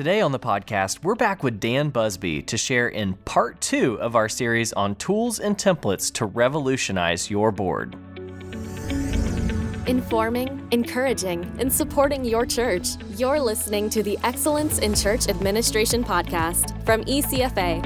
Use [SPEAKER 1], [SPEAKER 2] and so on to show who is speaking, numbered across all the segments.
[SPEAKER 1] Today on the podcast, we're back with Dan Busby to share in part two of our series on tools and templates to revolutionize your board.
[SPEAKER 2] Informing, encouraging, and supporting your church. You're listening to the Excellence in Church Administration podcast from ECFA.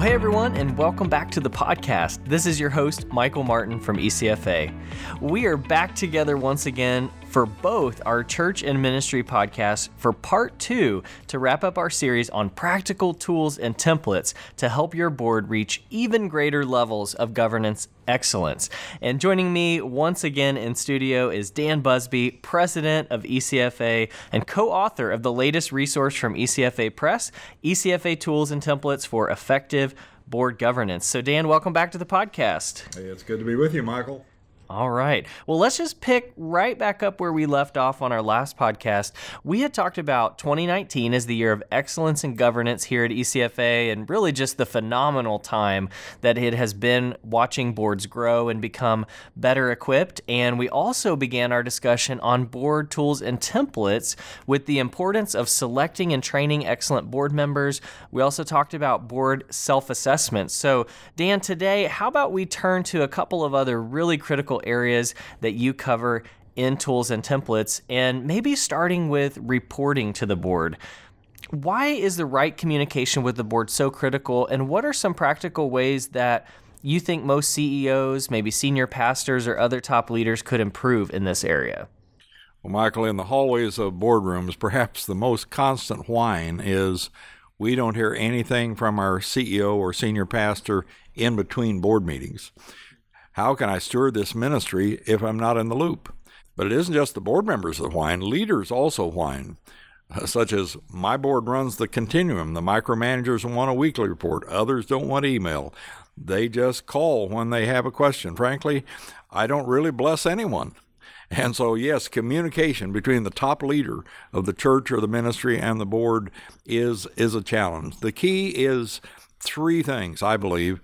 [SPEAKER 1] Well, hey everyone, and welcome back to the podcast. This is your host, Michael Martin from ECFA. We are back together once again for both our church and ministry podcasts for part two to wrap up our series on practical tools and templates to help your board reach even greater levels of governance excellence. And joining me once again in studio is Dan Busby, president of ECFA and co author of the latest resource from ECFA Press ECFA Tools and Templates for Effective Board Governance. So, Dan, welcome back to the podcast.
[SPEAKER 3] Hey, it's good to be with you, Michael.
[SPEAKER 1] All right. Well, let's just pick right back up where we left off on our last podcast. We had talked about 2019 as the year of excellence in governance here at ECFA and really just the phenomenal time that it has been watching boards grow and become better equipped. And we also began our discussion on board tools and templates with the importance of selecting and training excellent board members. We also talked about board self assessment. So, Dan, today, how about we turn to a couple of other really critical areas that you cover in tools and templates, and maybe starting with reporting to the board. Why is the right communication with the board so critical, and what are some practical ways that you think most CEOs, maybe senior pastors, or other top leaders could improve in this area?
[SPEAKER 3] Well, Michael, in the hallways of boardrooms, perhaps the most constant whine is we don't hear anything from our CEO or senior pastor in between board meetings. How can I steward this ministry if I'm not in the loop? But it isn't just the board members that whine, leaders also whine, uh, such as my board runs the continuum. The micromanagers want a weekly report, others don't want email. They just call when they have a question. Frankly, I don't really bless anyone. And so, yes, communication between the top leader of the church or the ministry and the board is is a challenge. The key is three things, I believe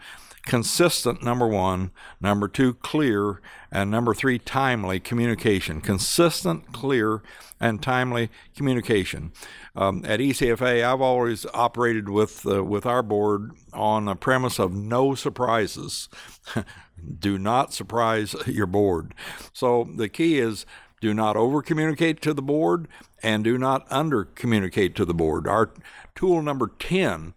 [SPEAKER 3] consistent, number one. Number two, clear. And number three, timely communication. Consistent, clear, and timely communication. Um, at ECFA, I've always operated with uh, with our board on the premise of no surprises. do not surprise your board. So the key is do not over communicate to the board and do not under communicate to the board. Our tool number 10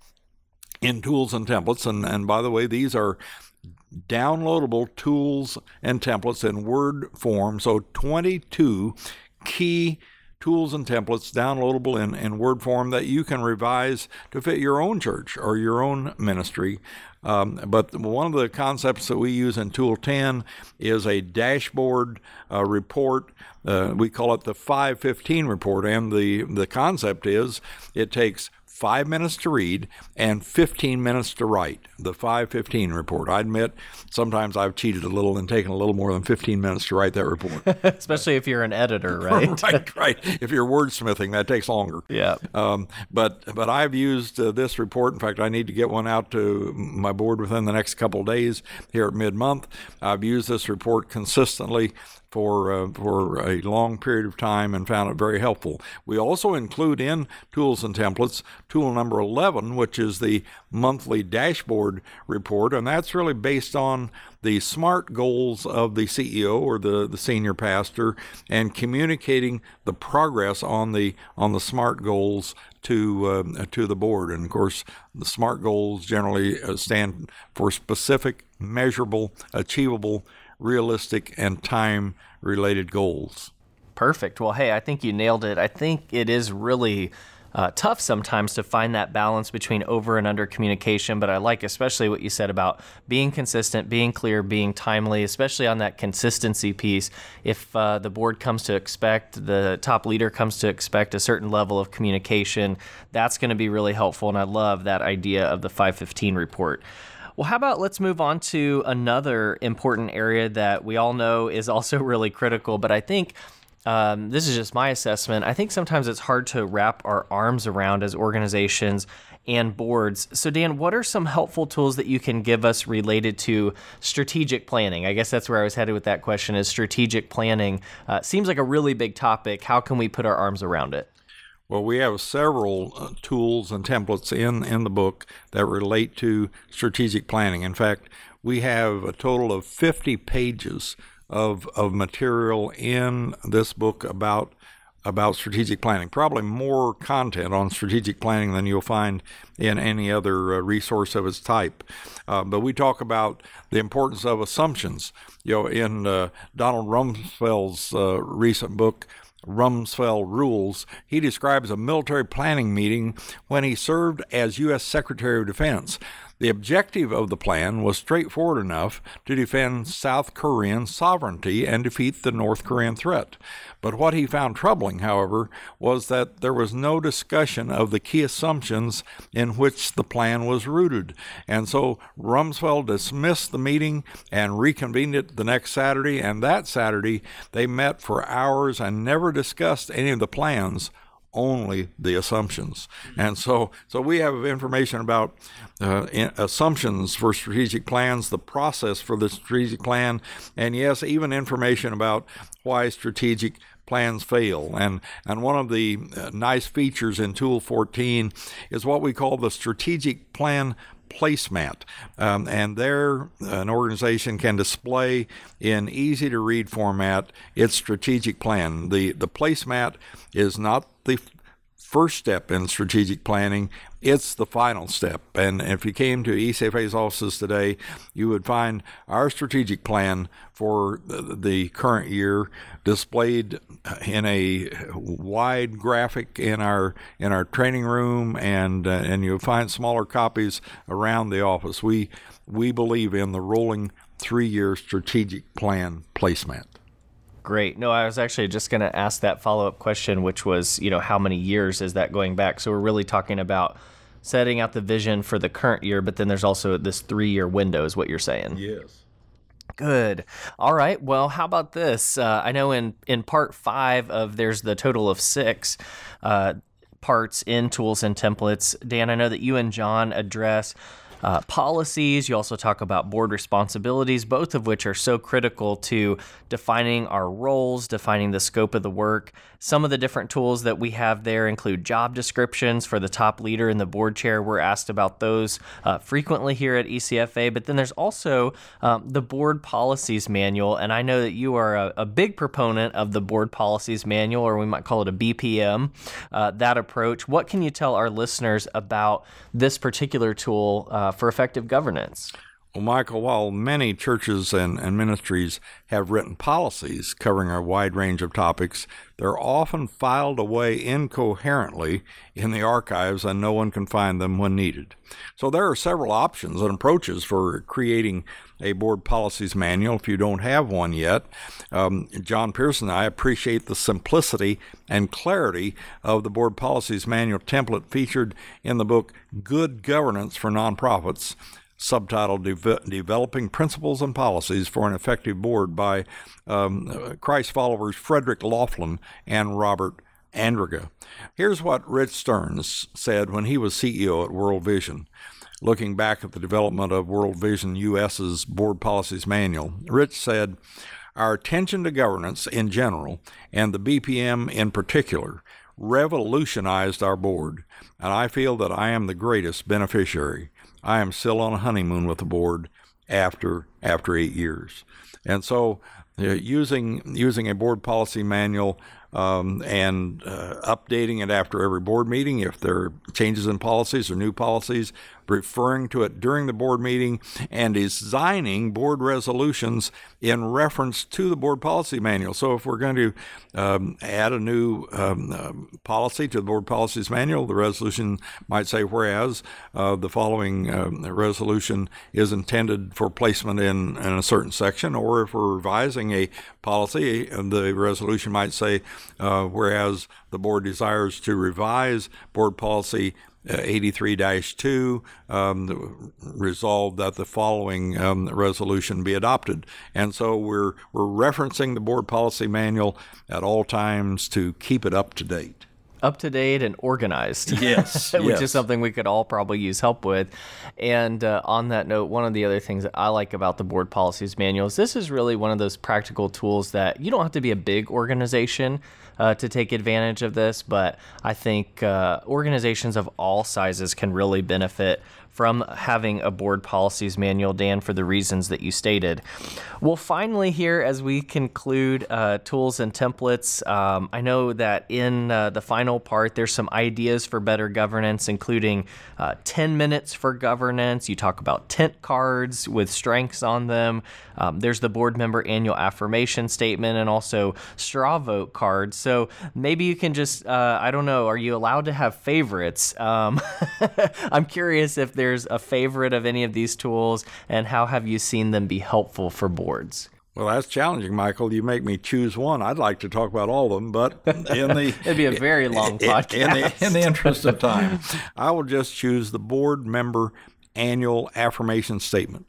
[SPEAKER 3] in tools and templates. And, and by the way, these are downloadable tools and templates in Word form. So 22 key tools and templates downloadable in, in Word form that you can revise to fit your own church or your own ministry. Um, but one of the concepts that we use in Tool 10 is a dashboard uh, report. Uh, we call it the 515 report. And the, the concept is it takes five minutes to read and 15 minutes to write the 515 report. I admit sometimes I've cheated a little and taken a little more than 15 minutes to write that report.
[SPEAKER 1] Especially if you're an editor, right?
[SPEAKER 3] right, right. If you're wordsmithing, that takes longer.
[SPEAKER 1] Yeah. Um,
[SPEAKER 3] but but I've used uh, this report. In fact, I need to get one out to my board within the next couple of days here at mid month. I've used this report consistently for uh, for a long period of time and found it very helpful. We also include in tools and templates tool number 11, which is the monthly dashboard report, and that's really based on the SMART goals of the CEO or the, the senior pastor and communicating the progress on the on the SMART goals to uh, to the board. And of course, the SMART goals generally uh, stand for specific, measurable, achievable realistic, and time related goals.
[SPEAKER 1] Perfect. Well, hey, I think you nailed it. I think it is really uh, tough sometimes to find that balance between over and under communication. But I like especially what you said about being consistent, being clear, being timely, especially on that consistency piece. If uh, the board comes to expect, the top leader comes to expect a certain level of communication, that's going to be really helpful. And I love that idea of the 515 report. Well, how about let's move on to another important area that we all know is also really critical, but I think. Um, this is just my assessment. I think sometimes it's hard to wrap our arms around as organizations and boards. So, Dan, what are some helpful tools that you can give us related to strategic planning? I guess that's where I was headed with that question is strategic planning. Uh, seems like a really big topic. How can we put our arms around it?
[SPEAKER 3] Well, we have several uh, tools and templates in, in the book that relate to strategic planning. In fact, we have a total of 50 pages of, of material in this book about about strategic planning. Probably more content on strategic planning than you'll find in any other uh, resource of its type. Uh, but we talk about the importance of assumptions. You know, in uh, Donald Rumsfeld's uh, recent book, Rumsfeld Rules, he describes a military planning meeting when he served as U.S. Secretary of Defense. The objective of the plan was straightforward enough to defend South Korean sovereignty and defeat the North Korean threat. But what he found troubling, however, was that there was no discussion of the key assumptions in which the plan was rooted. And so Rumsfeld dismissed the meeting and reconvened it the next Saturday. And that Saturday, they met for hours and never discussed any of the plans only the assumptions. And so, so we have information about uh, assumptions for strategic plans, the process for the strategic plan, and yes, even information about why strategic plans fail. And, and one of the uh, nice features in Tool 14 is what we call the strategic plan placemat. Um, and there, an organization can display in easy to read format its strategic plan. The, the placemat is not the first step in strategic planning, it's the final step. And if you came to ECFA's offices today, you would find our strategic plan for the current year displayed in a wide graphic in our in our training room, and uh, and you'll find smaller copies around the office. We we believe in the rolling three-year strategic plan placemat.
[SPEAKER 1] Great. No, I was actually just going to ask that follow up question, which was, you know, how many years is that going back? So we're really talking about setting out the vision for the current year, but then there's also this three year window, is what you're saying.
[SPEAKER 3] Yes.
[SPEAKER 1] Good. All right. Well, how about this? Uh, I know in in part five of there's the total of six uh, parts in tools and templates. Dan, I know that you and John address uh, policies. You also talk about board responsibilities, both of which are so critical to defining our roles, defining the scope of the work. Some of the different tools that we have there include job descriptions for the top leader and the board chair. We're asked about those uh, frequently here at ECFA, but then there's also um, the board policies manual. And I know that you are a, a, big proponent of the board policies manual, or we might call it a BPM, uh, that approach. What can you tell our listeners about this particular tool uh, Uh, for effective governance?
[SPEAKER 3] Well, Michael, while many churches and, and ministries have written policies covering a wide range of topics, they're often filed away incoherently in the archives and no one can find them when needed. So there are several options and approaches for creating a board policies manual if you don't have one yet. Um, John Pearson and I appreciate the simplicity and clarity of the board policies manual template featured in the book Good Governance for Nonprofits subtitled De- Developing Principles and Policies for an Effective Board by um, Christ followers Frederick Laughlin and Robert Andringa. Here's what Rich Stearns said when he was CEO at World Vision. Looking back at the development of World Vision US's Board Policies Manual, Rich said, Our attention to governance in general, and the BPM in particular, revolutionized our board, and I feel that I am the greatest beneficiary. I am still on a honeymoon with the board after after eight years, and so uh, using using a board policy manual um, and uh, updating it after every board meeting if there are changes in policies or new policies referring to it during the board meeting, and designing board resolutions in reference to the board policy manual. So, if we're going to um, add a new um, uh, policy to the board policies manual, the resolution might say, whereas uh, the following uh, resolution is intended for placement in, in, a certain section, or if we're revising a policy, the resolution might say, uh, whereas the board desires to revise board policy 83-2 um, resolved that the following um, resolution be adopted. And so we're, we're referencing the board policy manual at all times to keep it up to date.
[SPEAKER 1] up to date and organized.
[SPEAKER 3] Yes,
[SPEAKER 1] which
[SPEAKER 3] yes.
[SPEAKER 1] is something we could all probably use help with. And uh, on that note, one of the other things that I like about the board policies manual is this is really one of those practical tools that you don't have to be a big organization uh, to take advantage of this, but I think uh, organizations of all sizes can really benefit from having a board policies manual, Dan, for the reasons that you stated. Well, finally, here, as we conclude uh, tools and templates, um, I know that in uh, the final part, there's some ideas for better governance, including uh, 10 minutes for governance. You talk about tent cards with strengths on them. Um, there's the board member annual affirmation statement and also straw vote cards. So maybe you can just, uh, I don't know, are you allowed to have favorites? Um, I'm curious if there's a favorite of any of these tools and how have you seen them be helpful for boards?
[SPEAKER 3] Well, that's challenging, Michael. You make me choose one. I'd like to talk about all of them, but in the
[SPEAKER 1] It'd be a very long podcast.
[SPEAKER 3] in the, in the interest of time, I will just choose the board member annual affirmation statement.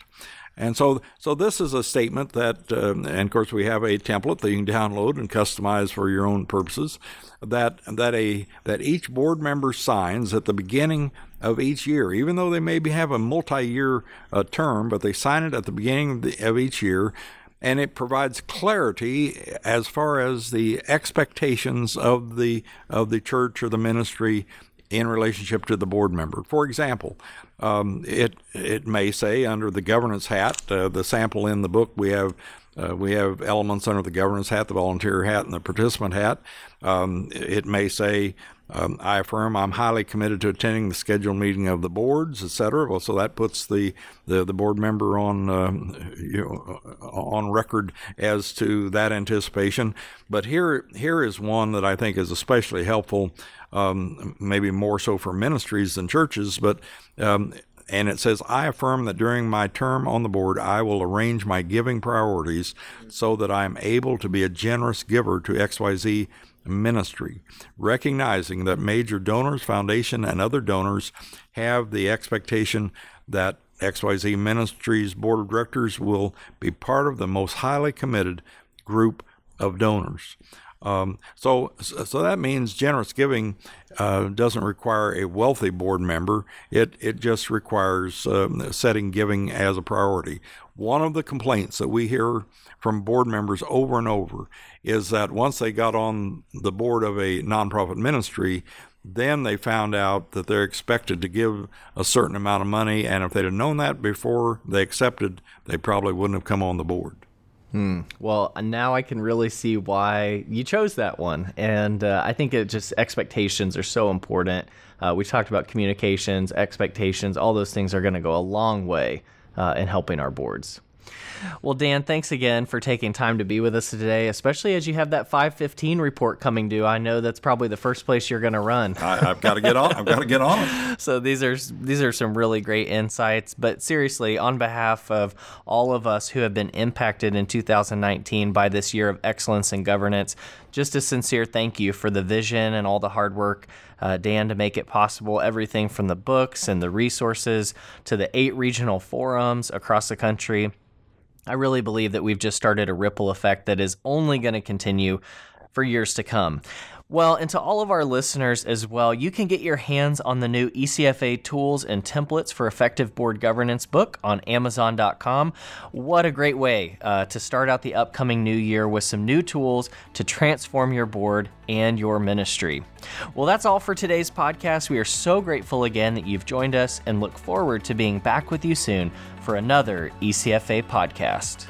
[SPEAKER 3] And so, so this is a statement that, um, and of course, we have a template that you can download and customize for your own purposes. That that a that each board member signs at the beginning of each year, even though they maybe have a multi-year uh, term, but they sign it at the beginning of, the, of each year, and it provides clarity as far as the expectations of the of the church or the ministry in relationship to the board member. For example, um, it it may say under the governance hat, uh, the sample in the book we have. Uh, we have elements under the governance hat, the volunteer hat, and the participant hat. Um, it may say, um, I affirm I'm highly committed to attending the scheduled meeting of the boards, etc. Well, so that puts the, the, the board member on um, you know, on record as to that anticipation. But here here is one that I think is especially helpful, um, maybe more so for ministries than churches, but um, and it says, I affirm that during my term on the board, I will arrange my giving priorities so that I am able to be a generous giver to XYZ ministry, recognizing that major donors, foundation, and other donors have the expectation that XYZ Ministries Board of Directors will be part of the most highly committed group of donors. Um, so, so that means generous giving uh, doesn't require a wealthy board member. It it just requires um, setting giving as a priority. One of the complaints that we hear from board members over and over is that once they got on the board of a nonprofit ministry, then they found out that they're expected to give a certain amount of money, and if they'd have known that before they accepted, they probably wouldn't have come on the board.
[SPEAKER 1] Hmm. Well, now I can really see why you chose that one. And uh, I think it just expectations are so important. Uh, we talked about communications, expectations, all those things are going to go a long way uh, in helping our boards. Well, Dan, thanks again for taking time to be with us today, especially as you have that 515 report coming due. I know that's probably the first place you're going to run.
[SPEAKER 3] I, have got to get on. I've got to get on.
[SPEAKER 1] So these are these are some really great insights. But seriously, on behalf of all of us who have been impacted in 2019 by this year of excellence in governance, just a sincere thank you for the vision and all the hard work, uh, Dan, to make it possible. Everything from the books and the resources to the eight regional forums across the country. I really believe that we've just started a ripple effect that is only going to continue for years to come. Well, and to all of our listeners as well, you can get your hands on the new ECFA tools and templates for effective board governance book on Amazon.com. What a great way uh, to start out the upcoming new year with some new tools to transform your board and your ministry. Well, that's all for today's podcast. We are so grateful again that you've joined us and look forward to being back with you soon for another ECFA podcast.